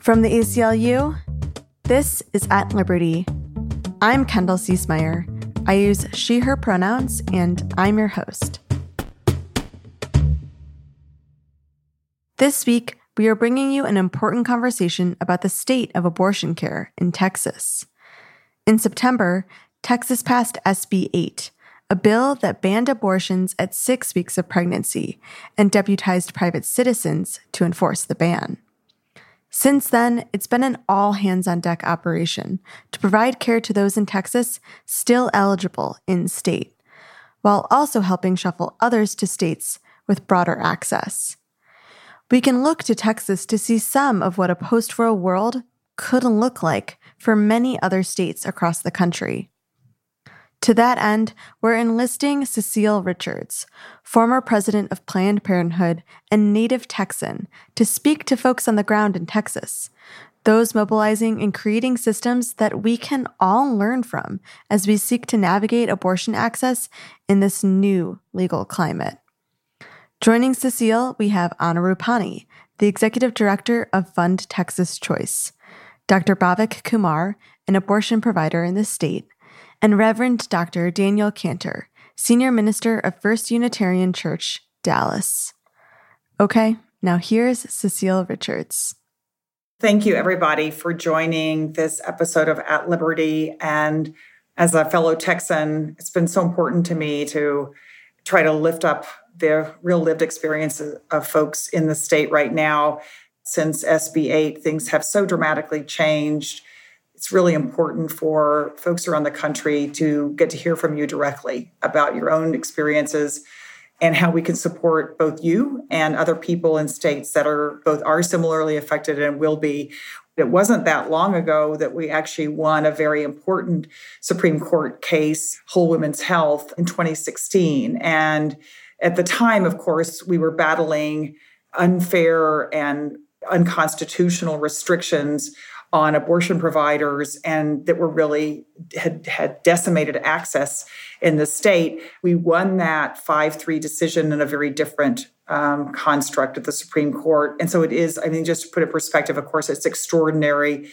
From the ACLU, this is At Liberty. I'm Kendall Ciesemier. I use she, her pronouns, and I'm your host. This week, we are bringing you an important conversation about the state of abortion care in Texas. In September, Texas passed SB 8, a bill that banned abortions at six weeks of pregnancy and deputized private citizens to enforce the ban. Since then, it's been an all hands on deck operation to provide care to those in Texas still eligible in state, while also helping shuffle others to states with broader access. We can look to Texas to see some of what a post Roe world could look like for many other states across the country. To that end, we're enlisting Cecile Richards, former president of Planned Parenthood and native Texan, to speak to folks on the ground in Texas, those mobilizing and creating systems that we can all learn from as we seek to navigate abortion access in this new legal climate. Joining Cecile, we have Anna Rupani, the executive director of Fund Texas Choice, Dr. Bhavik Kumar, an abortion provider in the state, and Reverend Dr. Daniel Kanter, Senior Minister of First Unitarian Church, Dallas. Okay, now here's Cecile Richards. Thank you, everybody, for joining this episode of At Liberty. And as a fellow Texan, it's been so important to me to try to lift up the real lived experiences of folks in the state right now. Since SB 8, things have so dramatically changed it's really important for folks around the country to get to hear from you directly about your own experiences and how we can support both you and other people in states that are both are similarly affected and will be it wasn't that long ago that we actually won a very important Supreme Court case, Whole Women's Health, in 2016. And at the time, of course, we were battling unfair and unconstitutional restrictions on abortion providers and that were really had, had decimated access in the state. We won that 5 3 decision in a very different um, construct of the Supreme Court. And so it is, I mean, just to put it in perspective, of course, it's extraordinary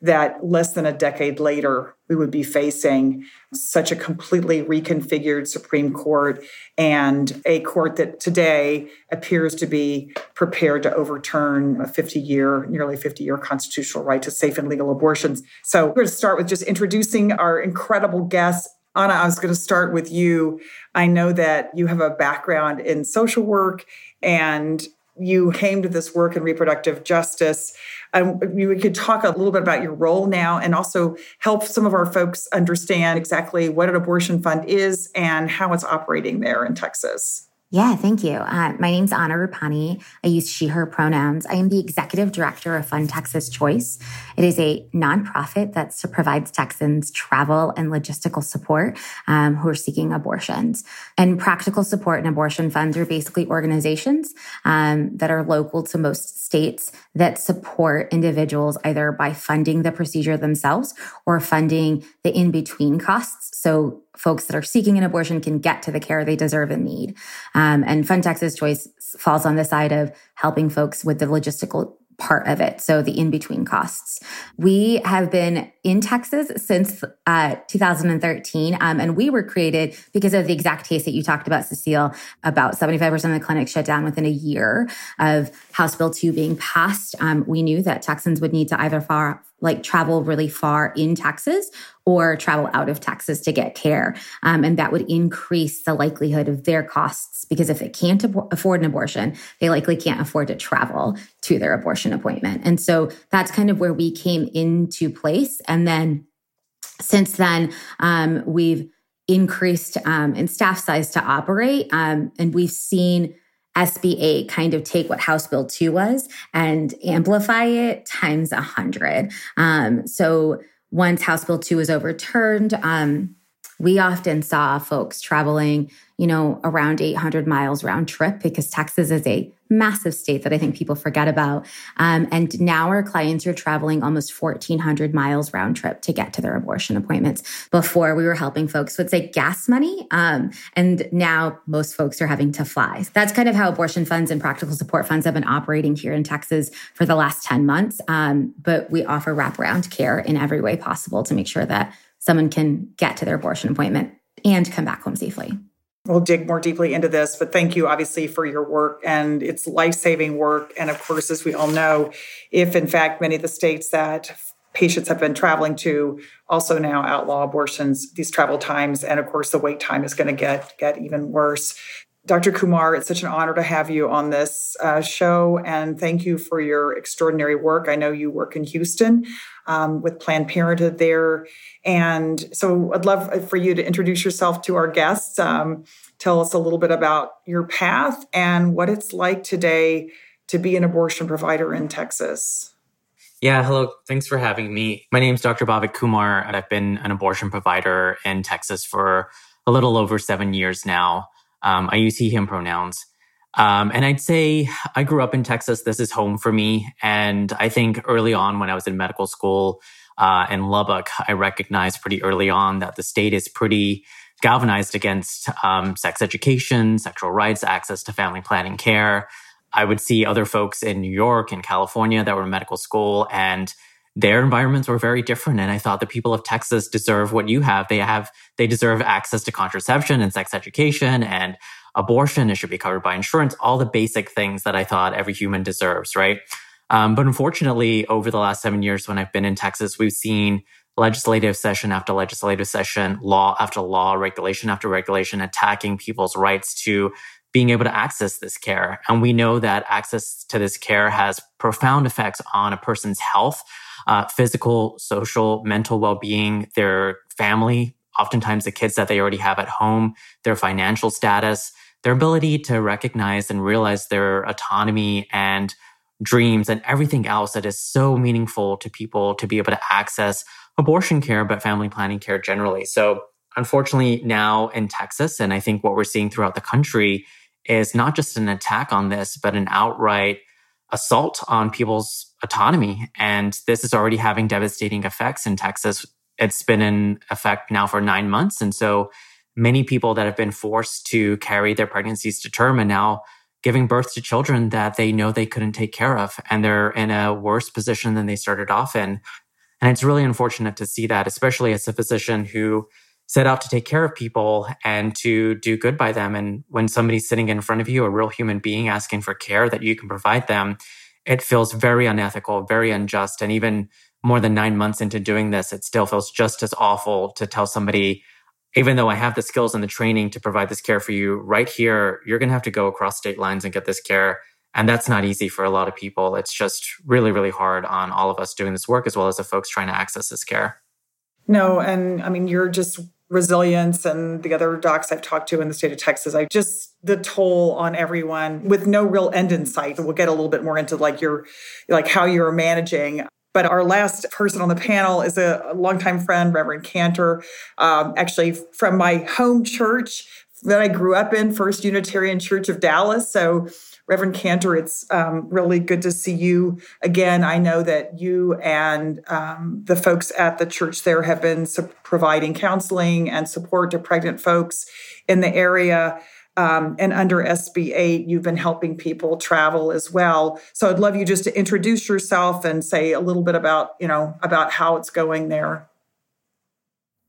that less than a decade later, we would be facing such a completely reconfigured Supreme Court and a court that today appears to be prepared to overturn a 50 year, nearly 50 year constitutional right to safe and legal abortions. So we're going to start with just introducing our incredible guests. Anna, I was going to start with you. I know that you have a background in social work and you came to this work in reproductive justice. Um, we could talk a little bit about your role now and also help some of our folks understand exactly what an abortion fund is and how it's operating there in Texas. Yeah, thank you. Uh, my name's Anna Rupani. I use she, her pronouns. I am the executive director of Fund Texas Choice. It is a nonprofit that provides Texans travel and logistical support um, who are seeking abortions. And practical support and abortion funds are basically organizations um, that are local to most states that support individuals either by funding the procedure themselves or funding the in between costs. So folks that are seeking an abortion can get to the care they deserve and need. Um, and Fund Texas Choice falls on the side of helping folks with the logistical part of it. So the in between costs. We have been in Texas since uh, 2013, um, and we were created because of the exact case that you talked about, Cecile. About 75% of the clinics shut down within a year of House Bill 2 being passed. Um, we knew that Texans would need to either far, like travel really far in Texas or travel out of Texas to get care. Um, and that would increase the likelihood of their costs because if they can't ab- afford an abortion, they likely can't afford to travel to their abortion appointment. And so that's kind of where we came into place. And then since then, um, we've increased um, in staff size to operate. Um, and we've seen SB 8 kind of take what House Bill 2 was and amplify it times 100. Um, so once House Bill 2 was overturned, um, we often saw folks traveling, you know, around 800 miles round trip because Texas is a massive state that I think people forget about. Um, and now our clients are traveling almost 1,400 miles round trip to get to their abortion appointments. Before we were helping folks with say gas money. Um, and now most folks are having to fly. That's kind of how abortion funds and practical support funds have been operating here in Texas for the last 10 months. Um, but we offer wraparound care in every way possible to make sure that someone can get to their abortion appointment and come back home safely. We'll dig more deeply into this, but thank you obviously for your work and it's life saving work. And of course, as we all know, if in fact many of the states that patients have been traveling to also now outlaw abortions, these travel times, and of course the wait time is going to get get even worse. Dr. Kumar, it's such an honor to have you on this uh, show, and thank you for your extraordinary work. I know you work in Houston um, with Planned Parenthood there, and so I'd love for you to introduce yourself to our guests. Um, tell us a little bit about your path and what it's like today to be an abortion provider in Texas. Yeah, hello. Thanks for having me. My name is Dr. Bhavik Kumar, and I've been an abortion provider in Texas for a little over seven years now. Um, I use he, him pronouns. Um, and I'd say I grew up in Texas. This is home for me. And I think early on when I was in medical school uh, in Lubbock, I recognized pretty early on that the state is pretty galvanized against um, sex education, sexual rights, access to family planning care. I would see other folks in New York and California that were in medical school and their environments were very different and i thought the people of texas deserve what you have. They have they deserve access to contraception and sex education and abortion. It should be covered by insurance all the basic things that i thought every human deserves right? Um, but unfortunately over the last seven years when i've been in texas we've seen legislative session after legislative session law after law regulation after regulation attacking people's rights to being able to access this care. And we know that access to this care has profound effects on a person's health uh, physical, social, mental well being, their family, oftentimes the kids that they already have at home, their financial status, their ability to recognize and realize their autonomy and dreams and everything else that is so meaningful to people to be able to access abortion care, but family planning care generally. So, unfortunately, now in Texas, and I think what we're seeing throughout the country is not just an attack on this, but an outright assault on people's autonomy. And this is already having devastating effects in Texas. It's been in effect now for nine months. And so many people that have been forced to carry their pregnancies to term and now giving birth to children that they know they couldn't take care of. And they're in a worse position than they started off in. And it's really unfortunate to see that, especially as a physician who set out to take care of people and to do good by them. And when somebody's sitting in front of you, a real human being asking for care that you can provide them, it feels very unethical, very unjust. And even more than nine months into doing this, it still feels just as awful to tell somebody, even though I have the skills and the training to provide this care for you right here, you're going to have to go across state lines and get this care. And that's not easy for a lot of people. It's just really, really hard on all of us doing this work, as well as the folks trying to access this care. No, and I mean, you're just resilience and the other docs I've talked to in the state of Texas. I just the toll on everyone with no real end in sight. We'll get a little bit more into like your like how you're managing. But our last person on the panel is a, longtime friend, Reverend Kanter, um, actually from my home church that I grew up in, First Unitarian Church of Dallas. So Reverend Kanter, it's um, really good to see you again. I know that you and um, the folks at the church there have been su- providing counseling and support to pregnant folks in the area. Um, and under SB 8, you've been helping people travel as well. So I'd love you just to introduce yourself and say a little bit about, you know, about how it's going there.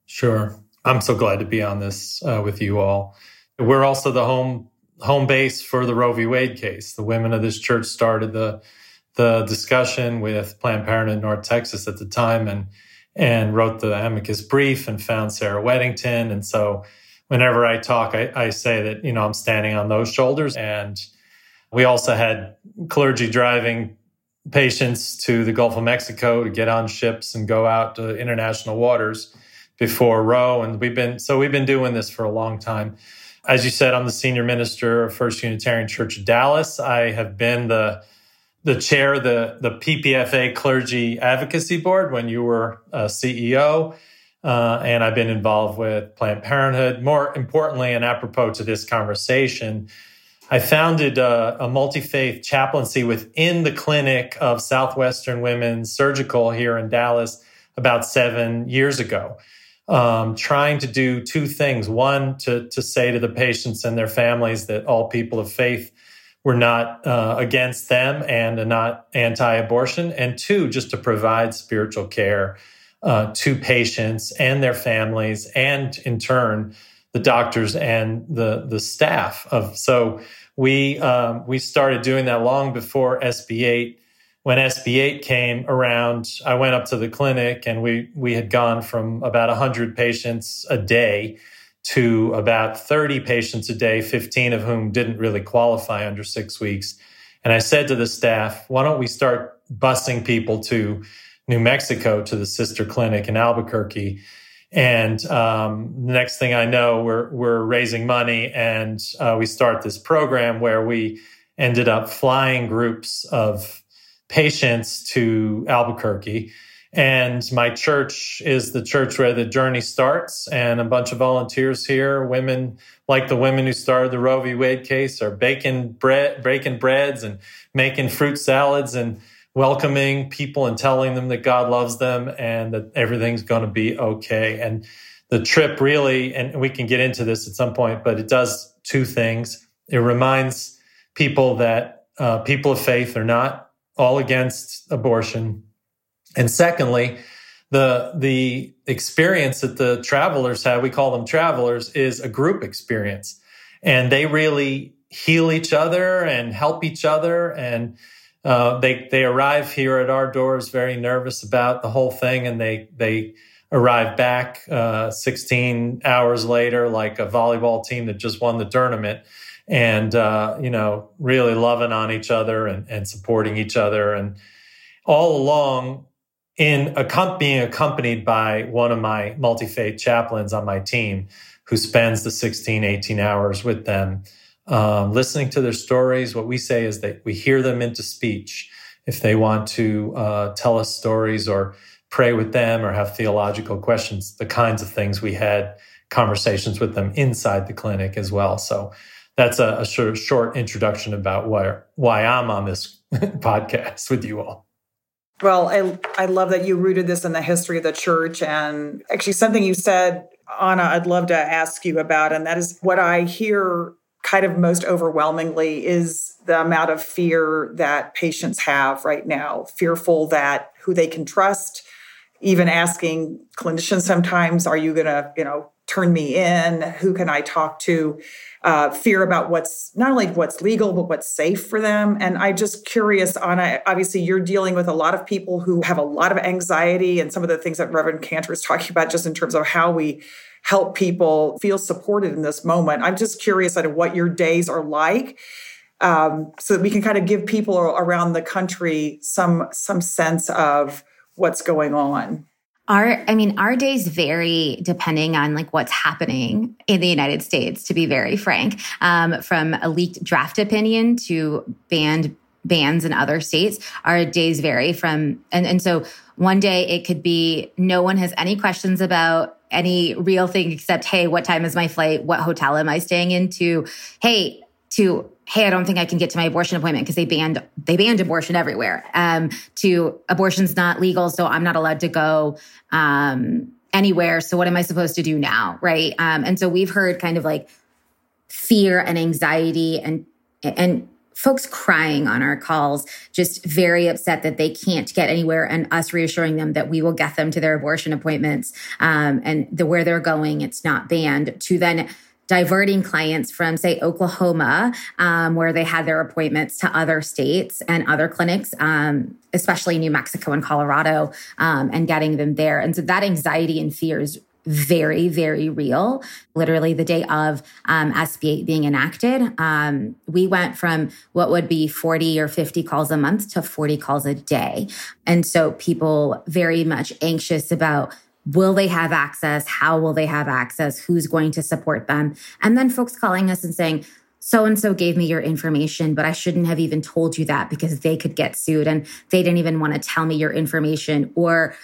Sure. I'm so glad to be on this uh, with you all. We're also the home home base for the Roe v. Wade case. The women of this church started the the discussion with Planned Parenthood North Texas at the time and and wrote the amicus brief and found Sarah Weddington. And so whenever I talk, I, I say that, you know, I'm standing on those shoulders. And we also had clergy driving patients to the Gulf of Mexico to get on ships and go out to international waters before Roe. And we've been, so we've been doing this for a long time. As you said, I'm the senior minister of First Unitarian Church of Dallas. I have been the the chair of the, the PPFA Clergy Advocacy Board when you were CEO. Uh, and I've been involved with Planned Parenthood. More importantly, and apropos to this conversation, I founded a, a multi faith chaplaincy within the clinic of Southwestern Women's Surgical here in Dallas about seven years ago. Um, trying to do two things. One, to, to say to the patients and their families that all people of faith were not uh, against them and not anti abortion. And two, just to provide spiritual care uh, to patients and their families, and in turn, the doctors and the, the staff of. So we, um, we started doing that long before SB 8 when SB8 came around, I went up to the clinic and we, we had gone from about 100 patients a day to about 30 patients a day, 15 of whom didn't really qualify under six weeks. And I said to the staff, why don't we start busing people to New Mexico to the sister clinic in Albuquerque? And um, the next thing I know, we're, we're raising money and uh, we start this program where we ended up flying groups of patients to Albuquerque. And my church is the church where the journey starts. And a bunch of volunteers here, women like the women who started the Roe v. Wade case, are baking bread, breaking breads and making fruit salads and welcoming people and telling them that God loves them and that everything's going to be okay. And the trip really, and we can get into this at some point, but it does two things. It reminds people that uh, people of faith are not all against abortion. And secondly, the the experience that the travelers have, we call them travelers, is a group experience. And they really heal each other and help each other. And uh, they they arrive here at our doors very nervous about the whole thing, and they they arrive back uh, 16 hours later like a volleyball team that just won the tournament and uh, you know really loving on each other and, and supporting each other. And all along in a, being accompanied by one of my multi-faith chaplains on my team who spends the 16 18 hours with them um, listening to their stories. What we say is that we hear them into speech. If they want to uh, tell us stories or pray with them or have theological questions the kinds of things we had conversations with them inside the clinic as well. So that's a, a short introduction about why why I'm on this podcast with you all. Well, I I love that you rooted this in the history of the church and actually something you said, Anna, I'd love to ask you about, and that is what I hear kind of most overwhelmingly is the amount of fear that patients have right now, fearful that who they can trust, even asking clinicians sometimes, are you gonna, you know, turn me in? Who can I talk to? uh, fear about what's not only what's legal but what's safe for them and i'm just curious anna obviously you're dealing with a lot of people who have a lot of anxiety and some of the things that reverend kanter is talking about just in terms of how we help people feel supported in this moment i'm just curious of what your days are like um, so that we can kind of give people around the country some some sense of what's going on our, I mean, our days vary depending on like what's happening in the United States, to be very frank, um, from a leaked draft opinion to banned bans in other states. Our days vary from, and, and so one day it could be no one has any questions about any real thing except, hey, what time is my flight? What hotel am I staying into? Hey, to hey i don't think i can get to my abortion appointment because they banned they banned abortion everywhere um, to abortion's not legal so i'm not allowed to go um, anywhere so what am i supposed to do now right? Um, and so we've heard kind of like fear and anxiety and and folks crying on our calls just very upset that they can't get anywhere and us reassuring them that we will get them to their abortion appointments um, and the where they're going it's not banned to then diverting clients from, say, Oklahoma, um, where they had their appointments to other states and other clinics, um, especially New Mexico and Colorado, um, and getting them there. And so that anxiety and fear is very, very real. Literally, the day of um, SB8 being enacted, um, we went from what would be 40 or 50 calls a month to 40 calls a day. And so people very much anxious about Will they have access? How will they have access? Who's going to support them? And then folks calling us and saying, so and so gave me your information, but I shouldn't have even told you that because they could get sued and they didn't even want to tell me your information. Or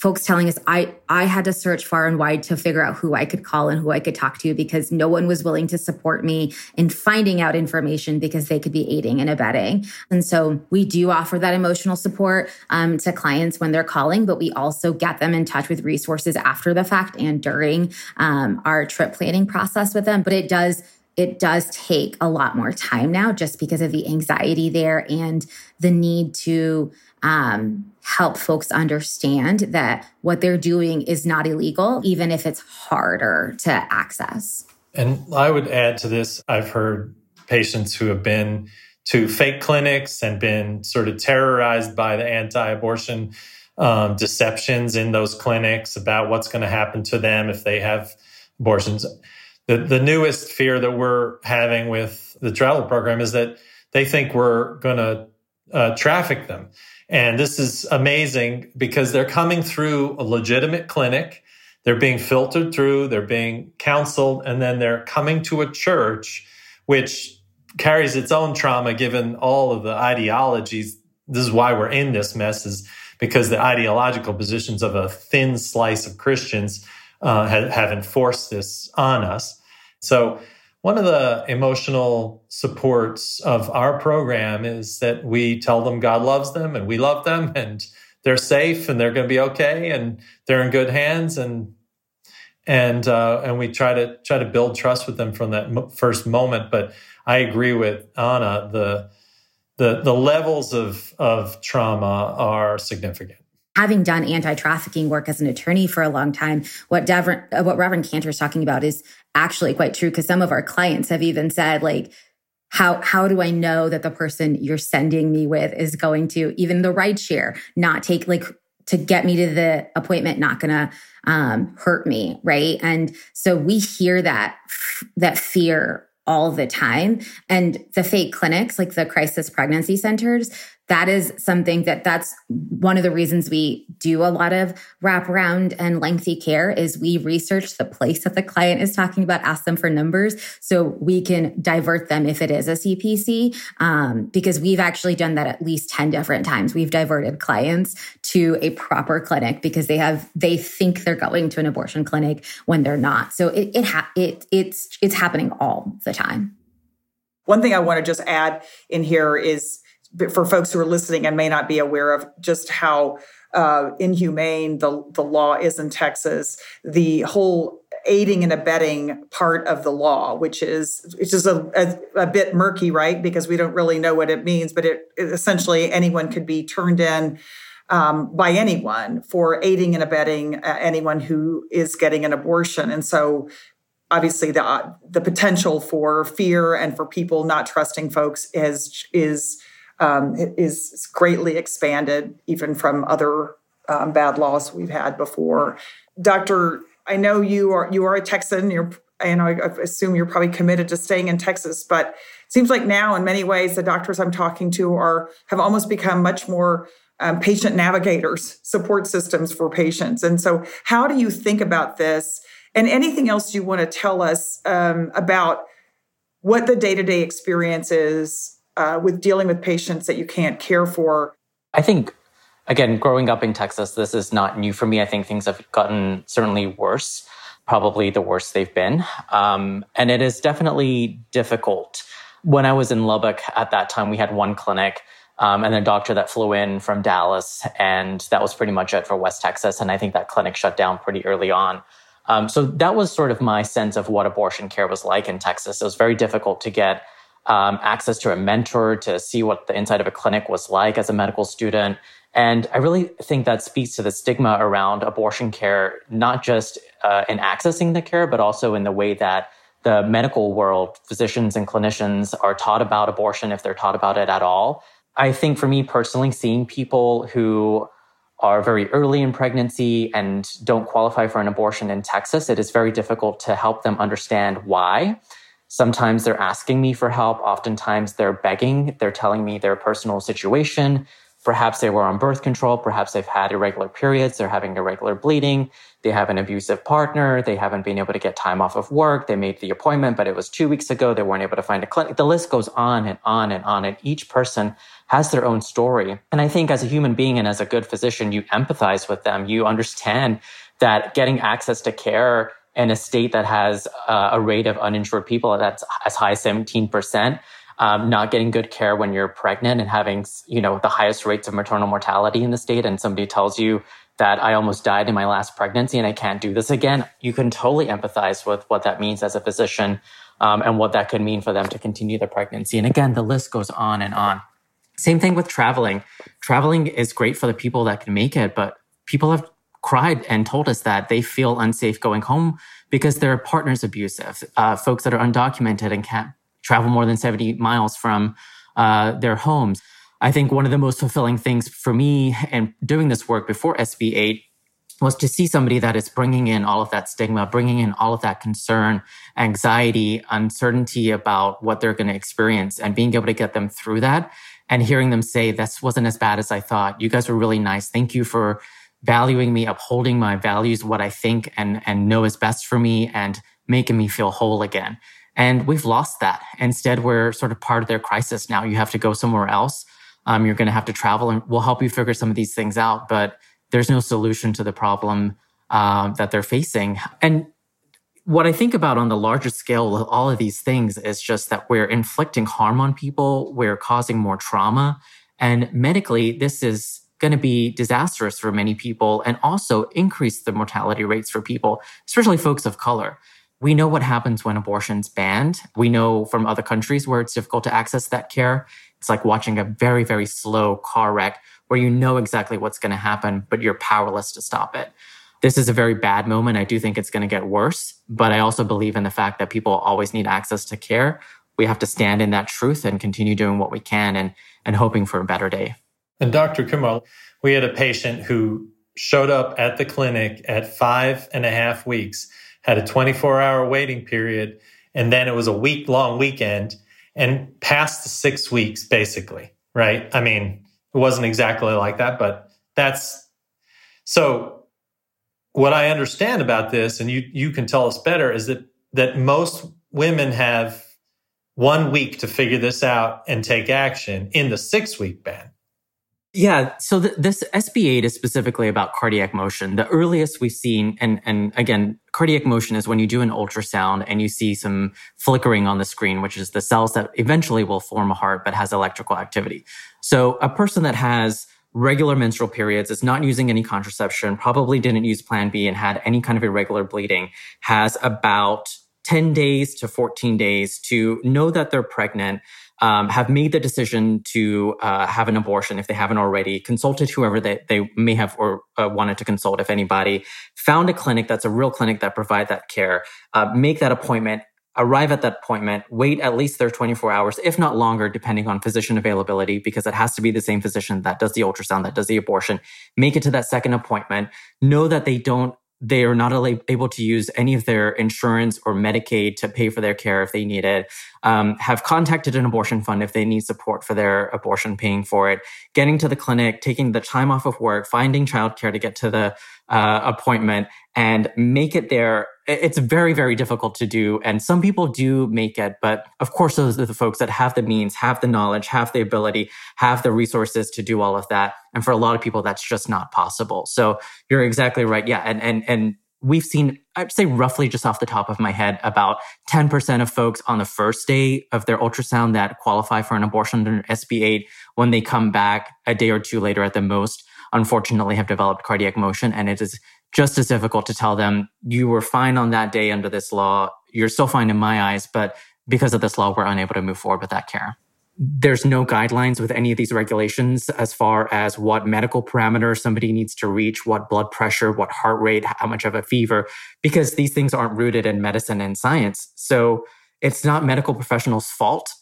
folks telling us I I had to search far and wide to figure out who I could call and who I could talk to because no one was willing to support me in finding out information because they could be aiding and abetting. And so we do offer that emotional support um, to clients when they're calling, but we also get them in touch with resources after the fact and during um, our trip planning process with them. But it does it does take a lot more time now just because of the anxiety there and the need to um, help folks understand that what they're doing is not illegal, even if it's harder to access. And I would add to this I've heard patients who have been to fake clinics and been sort of terrorized by the anti abortion um, deceptions in those clinics about what's going to happen to them if they have abortions. The, the newest fear that we're having with the travel program is that they think we're going to uh, traffic them. And this is amazing because they're coming through a legitimate clinic. They're being filtered through, they're being counseled, and then they're coming to a church which carries its own trauma given all of the ideologies. This is why we're in this mess, is because the ideological positions of a thin slice of Christians uh, have, have enforced this on us. So one of the emotional supports of our program is that we tell them God loves them and we love them and they're safe and they're going to be okay and they're in good hands and and uh, and we try to try to build trust with them from that first moment. But I agree with Anna the the the levels of of trauma are significant having done anti-trafficking work as an attorney for a long time, what Devin, uh, what Reverend Kanter is talking about is actually quite true because some of our clients have even said like, how how do I know that the person you're sending me with is going to even the ride share not take like to get me to the appointment not gonna um, hurt me right? And so we hear that that fear all the time. And the fake clinics like the crisis pregnancy centers that is something that that's one of the reasons we do a lot of wraparound and lengthy care is we research the place that the client is talking about, ask them for numbers so we can divert them if it is a CPC. Um, because we've actually done that at least 10 different times. We've diverted clients to a proper clinic because they have, they think they're going to an abortion clinic when they're not. So it, it, ha- it it's, it's happening all the time. One thing I want to just add in here is for folks who are listening and may not be aware of just how uh, inhumane the, the law is in Texas, the whole aiding and abetting part of the law, which is which is a, a, a, bit murky, right? Because we don't really know what it means, but it, it essentially anyone could be turned in um, by anyone for aiding and abetting uh, anyone who is getting an abortion, and so obviously the uh, the potential for fear and for people not trusting folks is is um, is greatly expanded even from other um, bad laws we've had before. Doctor, I know you are you are a Texan. You're and I assume you're probably committed to staying in Texas, but it seems like now, in many ways, the doctors I'm talking to are have almost become much more um, patient navigators, support systems for patients. And so, how do you think about this? And anything else you want to tell us um, about what the day to day experience is uh, with dealing with patients that you can't care for? I think, again, growing up in Texas, this is not new for me. I think things have gotten certainly worse, probably the worst they've been. Um, and it is definitely difficult. When I was in Lubbock at that time, we had one clinic. Um, and a doctor that flew in from Dallas, and that was pretty much it for West Texas. And I think that clinic shut down pretty early on. Um, so that was sort of my sense of what abortion care was like in Texas. It was very difficult to get um, access to a mentor to see what the inside of a clinic was like as a medical student. And I really think that speaks to the stigma around abortion care, not just uh, in accessing the care, but also in the way that the medical world, physicians and clinicians are taught about abortion if they're taught about it at all. I think for me personally, seeing people who are very early in pregnancy and don't qualify for an abortion in Texas, it is very difficult to help them understand why. Sometimes they're asking me for help. Oftentimes they're begging. They're telling me their personal situation. Perhaps they were on birth control. Perhaps they've had irregular periods. They're having irregular bleeding. They have an abusive partner. They haven't been able to get time off of work. They made the appointment, but it was two weeks ago. They weren't able to find a clinic. The list goes on and on and on. And each person has their own story. And I think as a human being and as a good physician, you empathize with them. You understand that getting access to care in a state that has uh, a rate of uninsured people that's as high as 17%, um, not getting good care when you're pregnant and having, you know, the highest rates of maternal mortality in the state. And somebody tells you that I almost died in my last pregnancy and I can't do this again. You can totally empathize with what that means as a physician um, and what that could mean for them to continue their pregnancy. And again, the list goes on and on. Same thing with traveling. Traveling is great for the people that can make it, but people have cried and told us that they feel unsafe going home because their partner's abusive. Uh, folks that are undocumented and can't travel more than 70 miles from uh, their homes. I think one of the most fulfilling things for me in doing this work before SB 8 was to see somebody that is bringing in all of that stigma, bringing in all of that concern, anxiety, uncertainty about what they're going to experience and being able to get them through that and hearing them say, this wasn't as bad as I thought. You guys were really nice. Thank you for valuing me, upholding my values, what I think and, and know is best for me and making me feel whole again. And we've lost that. Instead, we're sort of part of their crisis now. You have to go somewhere else. Um, you're going to have to travel and we'll help you figure some of these things out. But there's no solution to the problem uh, that they're facing. And what I think about on the larger scale with all of these things is just that we're inflicting harm on people, we're causing more trauma. And medically, this is going to be disastrous for many people and also increase the mortality rates for people, especially folks of color. We know what happens when abortion's banned. We know from other countries where it's difficult to access that care. It's like watching a very, very slow car wreck where you know exactly what's going to happen, but you're powerless to stop it. This is a very bad moment. I do think it's going to get worse, but I also believe in the fact that people always need access to care. We have to stand in that truth and continue doing what we can and, and hoping for a better day. And Dr. Kumar, we had a patient who showed up at the clinic at five and a half weeks, had a 24 hour waiting period, and then it was a week long weekend and past the six weeks, basically, right? I mean, it wasn't exactly like that, but that's so what I understand about this, and you, you can tell us better, is that, that most women have one week to figure this out and take action in the six week ban. Yeah. So th- this SB8 is specifically about cardiac motion. The earliest we've seen, and, and again, cardiac motion is when you do an ultrasound and you see some flickering on the screen, which is the cells that eventually will form a heart, but has electrical activity. So a person that has regular menstrual periods, is not using any contraception, probably didn't use plan B and had any kind of irregular bleeding, has about 10 days to 14 days to know that they're pregnant um, have made the decision to uh, have an abortion if they haven't already, consulted whoever they, they may have or uh, wanted to consult, if anybody, found a clinic that's a real clinic that provide that care, uh, make that appointment, arrive at that appointment, wait at least their 24 hours, if not longer, depending on physician availability, because it has to be the same physician that does the ultrasound, that does the abortion, make it to that second appointment, know that they don't they are not able to use any of their insurance or Medicaid to pay for their care if they need it, um, have contacted an abortion fund if they need support for their abortion, paying for it, getting to the clinic, taking the time off of work, finding childcare to get to the uh, appointment, and make it there it's very, very difficult to do. And some people do make it, but of course, those are the folks that have the means, have the knowledge, have the ability, have the resources to do all of that. And for a lot of people, that's just not possible. So you're exactly right. Yeah. And, and, and we've seen, I'd say roughly just off the top of my head, about 10% of folks on the first day of their ultrasound that qualify for an abortion under SB8, when they come back a day or two later at the most, unfortunately have developed cardiac motion. And it is just as difficult to tell them you were fine on that day under this law. You're still fine in my eyes, but because of this law, we're unable to move forward with that care. There's no guidelines with any of these regulations as far as what medical parameters somebody needs to reach, what blood pressure, what heart rate, how much of a fever, because these things aren't rooted in medicine and science. So it's not medical professionals' fault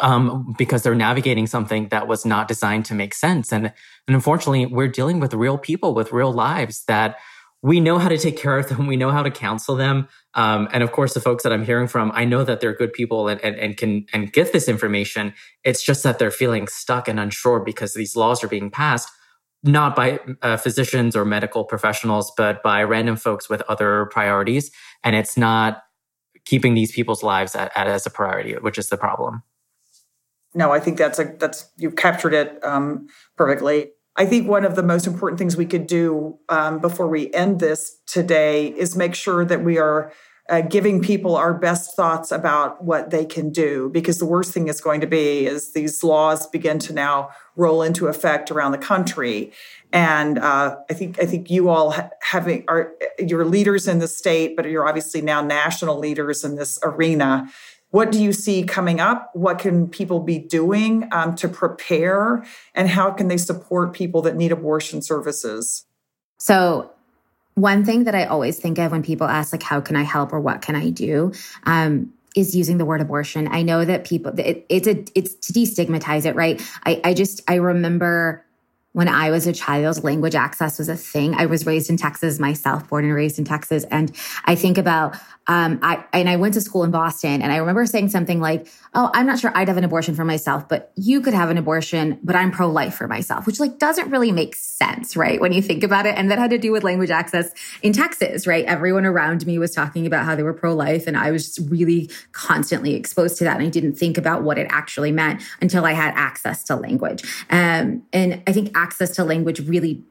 um, because they're navigating something that was not designed to make sense. And, and unfortunately, we're dealing with real people with real lives that we know how to take care of them. We know how to counsel them. Um, and of course, the folks that I'm hearing from, I know that they're good people and, and, and can and get this information. It's just that they're feeling stuck and unsure because these laws are being passed not by uh, physicians or medical professionals, but by random folks with other priorities. And it's not keeping these people's lives at, at, as a priority, which is the problem. No, I think that's a that's you've captured it um, perfectly. I think one of the most important things we could do um, before we end this today is make sure that we are uh, giving people our best thoughts about what they can do because the worst thing is going to be is these laws begin to now roll into effect around the country and uh, I think I think you all having are you're leaders in the state, but you're obviously now national leaders in this arena. What do you see coming up? What can people be doing um, to prepare, and how can they support people that need abortion services? So one thing that I always think of when people ask, like, how can I help or what can I do? Um, is using the word abortion. I know that people, it, it's a, it's to destigmatize it, right? I, I just, I remember when I was a child, language access was a thing. I was raised in Texas myself, born and raised in Texas. And I think about um, I and I went to school in Boston, and I remember saying something like, "Oh, I'm not sure I'd have an abortion for myself, but you could have an abortion, but I'm pro-life for myself," which like doesn't really make sense, right? When you think about it, and that had to do with language access in Texas, right? Everyone around me was talking about how they were pro-life, and I was just really constantly exposed to that, and I didn't think about what it actually meant until I had access to language. Um, and I think access to language really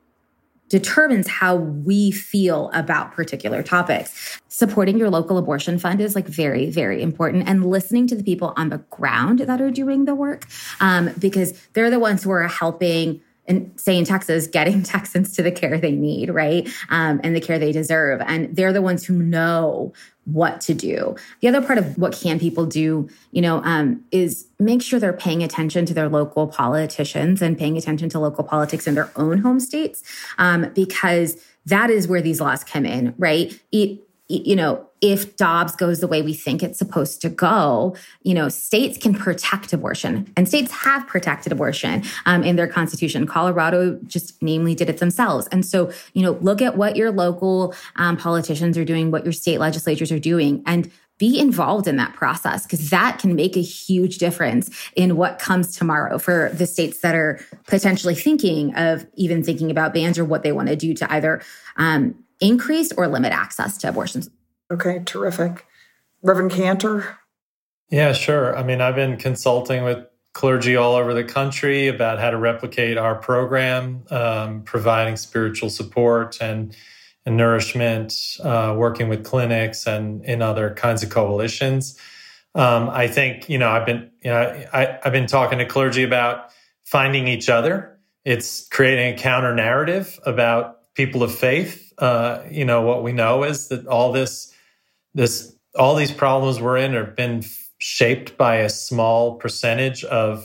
determines how we feel about particular topics. Supporting your local abortion fund is like very, very important and listening to the people on the ground that are doing the work um, because they're the ones who are helping and say in Texas, getting Texans to the care they need, right? Um, and the care they deserve. And they're the ones who know what to do. The other part of what can people do, you know, um, is make sure they're paying attention to their local politicians and paying attention to local politics in their own home states, um, because that is where these laws come in, right? It, you know, if Dobbs goes the way we think it's supposed to go, you know, states can protect abortion and states have protected abortion um, in their constitution. Colorado just namely did it themselves. And so, you know, look at what your local um, politicians are doing, what your state legislatures are doing, and be involved in that process because that can make a huge difference in what comes tomorrow for the states that are potentially thinking of even thinking about bans or what they want to do to either um, increase or limit access to abortions. Okay, terrific. Reverend Kanter? Yeah, sure. I mean, I've been consulting with clergy all over the country about how to replicate our program, um, providing spiritual support and, and nourishment, uh, working with clinics and in other kinds of coalitions. Um, I think, you know, I've been, you know, I, I've been talking to clergy about finding each other. It's creating a counter narrative about people of faith uh, you know, what we know is that all this, this, all these problems we're in have been shaped by a small percentage of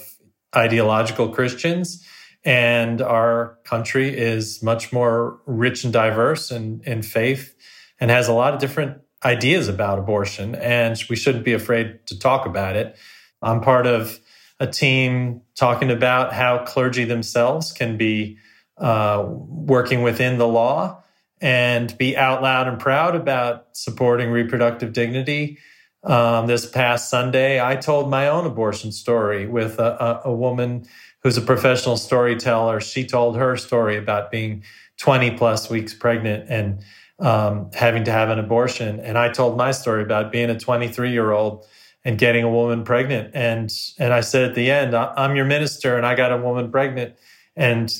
ideological Christians. And our country is much more rich and diverse in, in faith and has a lot of different ideas about abortion. And we shouldn't be afraid to talk about it. I'm part of a team talking about how clergy themselves can be uh, working within the law and be out loud and proud about supporting reproductive dignity. Um, this past Sunday, I told my own abortion story with a, a, a, woman who's a professional storyteller. She told her story about being 20 plus weeks pregnant and um, having to have an abortion. And I told my story about being a 23 year old and getting a woman pregnant. And and I said at the end, I'm your minister, and I got a woman pregnant. And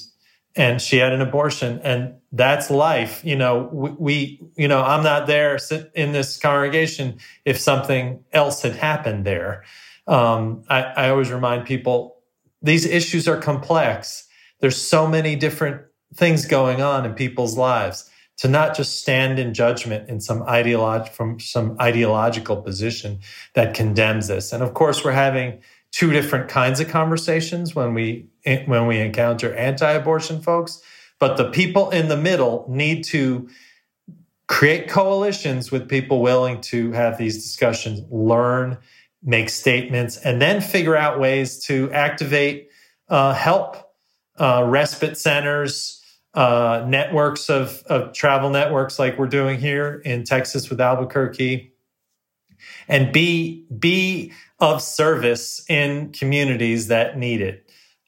and she had an abortion and that's life. You know we, we, you know i'm not there in this congregation if something else had happened there. Um, I, I always remind people these issues are complex. There's so many different things going on in people's lives to not just stand in judgment in some ideology from some ideological position that condemns this. And of course we're having two different kinds of conversations when we when we encounter anti-abortion folks but the people in the middle need to create coalitions with people willing to have these discussions learn make statements and then figure out ways to activate uh, help uh, respite centers uh, networks of, of travel networks like we're doing here in Texas with Albuquerque, and be be of service in communities that need it.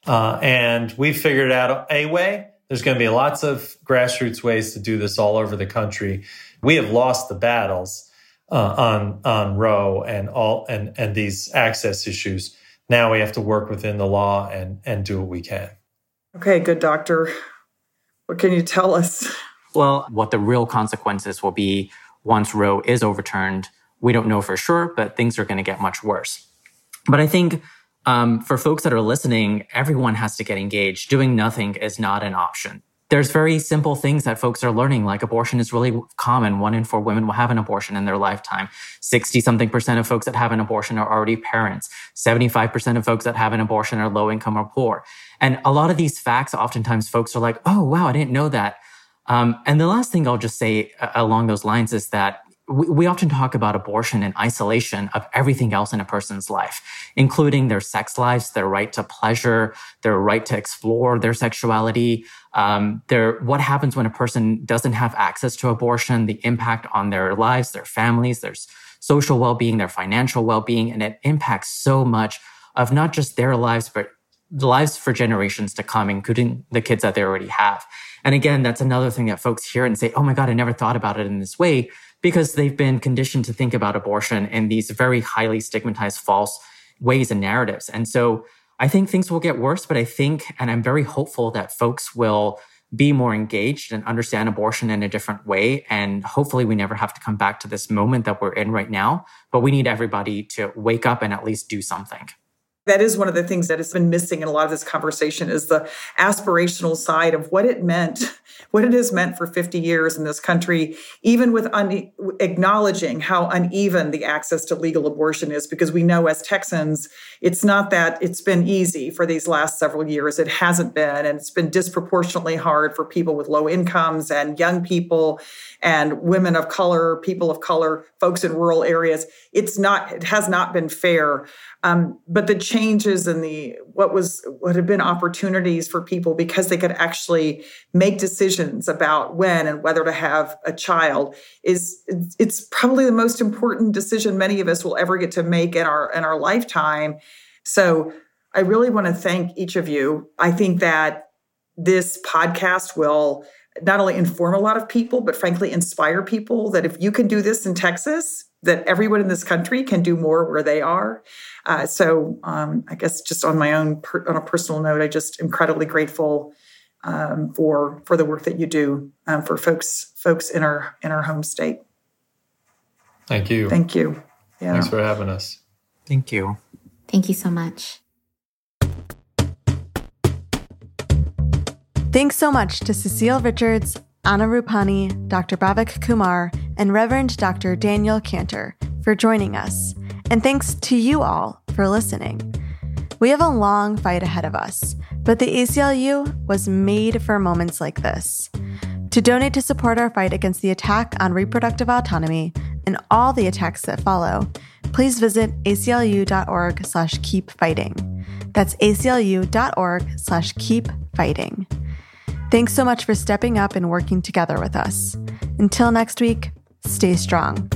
Uh, and we figured out a way. There's going to be lots of grassroots ways to do this all over the country. We have lost the battles uh, on on Roe and all and and these access issues. Now we have to work within the law and and do what we can. Okay, good doctor. What can you tell us? Well, what the real consequences will be once Roe is overturned, we don't know for sure, but things are going to get much worse. But I think um, for folks that are listening, everyone has to get engaged. Doing nothing is not an option. There's very simple things that folks are learning, like abortion is really common. One in four women will have an abortion in their lifetime. 60 something percent of folks that have an abortion are already parents. 75% of folks that have an abortion are low income or poor. And a lot of these facts, oftentimes folks are like, oh, wow, I didn't know that. Um, and the last thing I'll just say uh, along those lines is that we, we often talk about abortion in isolation of everything else in a person's life, including their sex lives, their right to pleasure, their right to explore their sexuality, um, their what happens when a person doesn't have access to abortion, the impact on their lives, their families, their social well-being, their financial well-being, and it impacts so much of not just their lives, but lives for generations to come, including the kids that they already have. And again, that's another thing that folks hear and say, oh my God, I never thought about it in this way because they've been conditioned to think about abortion in these very highly stigmatized false ways and narratives. And so I think things will get worse, but I think, and I'm very hopeful that folks will be more engaged and understand abortion in a different way. And hopefully we never have to come back to this moment that we're in right now. But we need everybody to wake up and at least do something that is one of the things that has been missing in a lot of this conversation is the aspirational side of what it meant what it has meant for 50 years in this country even with un- acknowledging how uneven the access to legal abortion is because we know as texans it's not that it's been easy for these last several years. It hasn't been and it's been disproportionately hard for people with low incomes and young people and women of color people of color folks in rural areas. It's not it has not been fair. Um, but the changes in the what was what had been opportunities for people because they could actually make decisions about when and whether to have a child is it's probably the most important decision many of us will ever get to make in our in our lifetime. So I really want to thank each of you. I think that this podcast will not only inform a lot of people, but frankly inspire people that if you can do this in Texas, that everyone in this country can do more where they are. Uh, so um, I guess just on my own, per, on a personal note, I just incredibly grateful um, for for the work that you do um, for folks folks in our in our home state. Thank you. Thank you. Yeah. Thanks for having us. Thank you. Thank you so much. Thanks so much to Cecile Richards, Anna Rupani, Dr. Bhavik Kumar, and Reverend Dr. Daniel Kanter for joining us. And thanks to you all for listening. We have a long fight ahead of us, but the ACLU was made for moments like this. To donate to support our fight against the attack on reproductive autonomy and all the attacks that follow, please visit aclu.org slash keep fighting. That's aclu.org slash keep fighting. Thanks so much for stepping up and working together with us. Until next week, stay strong.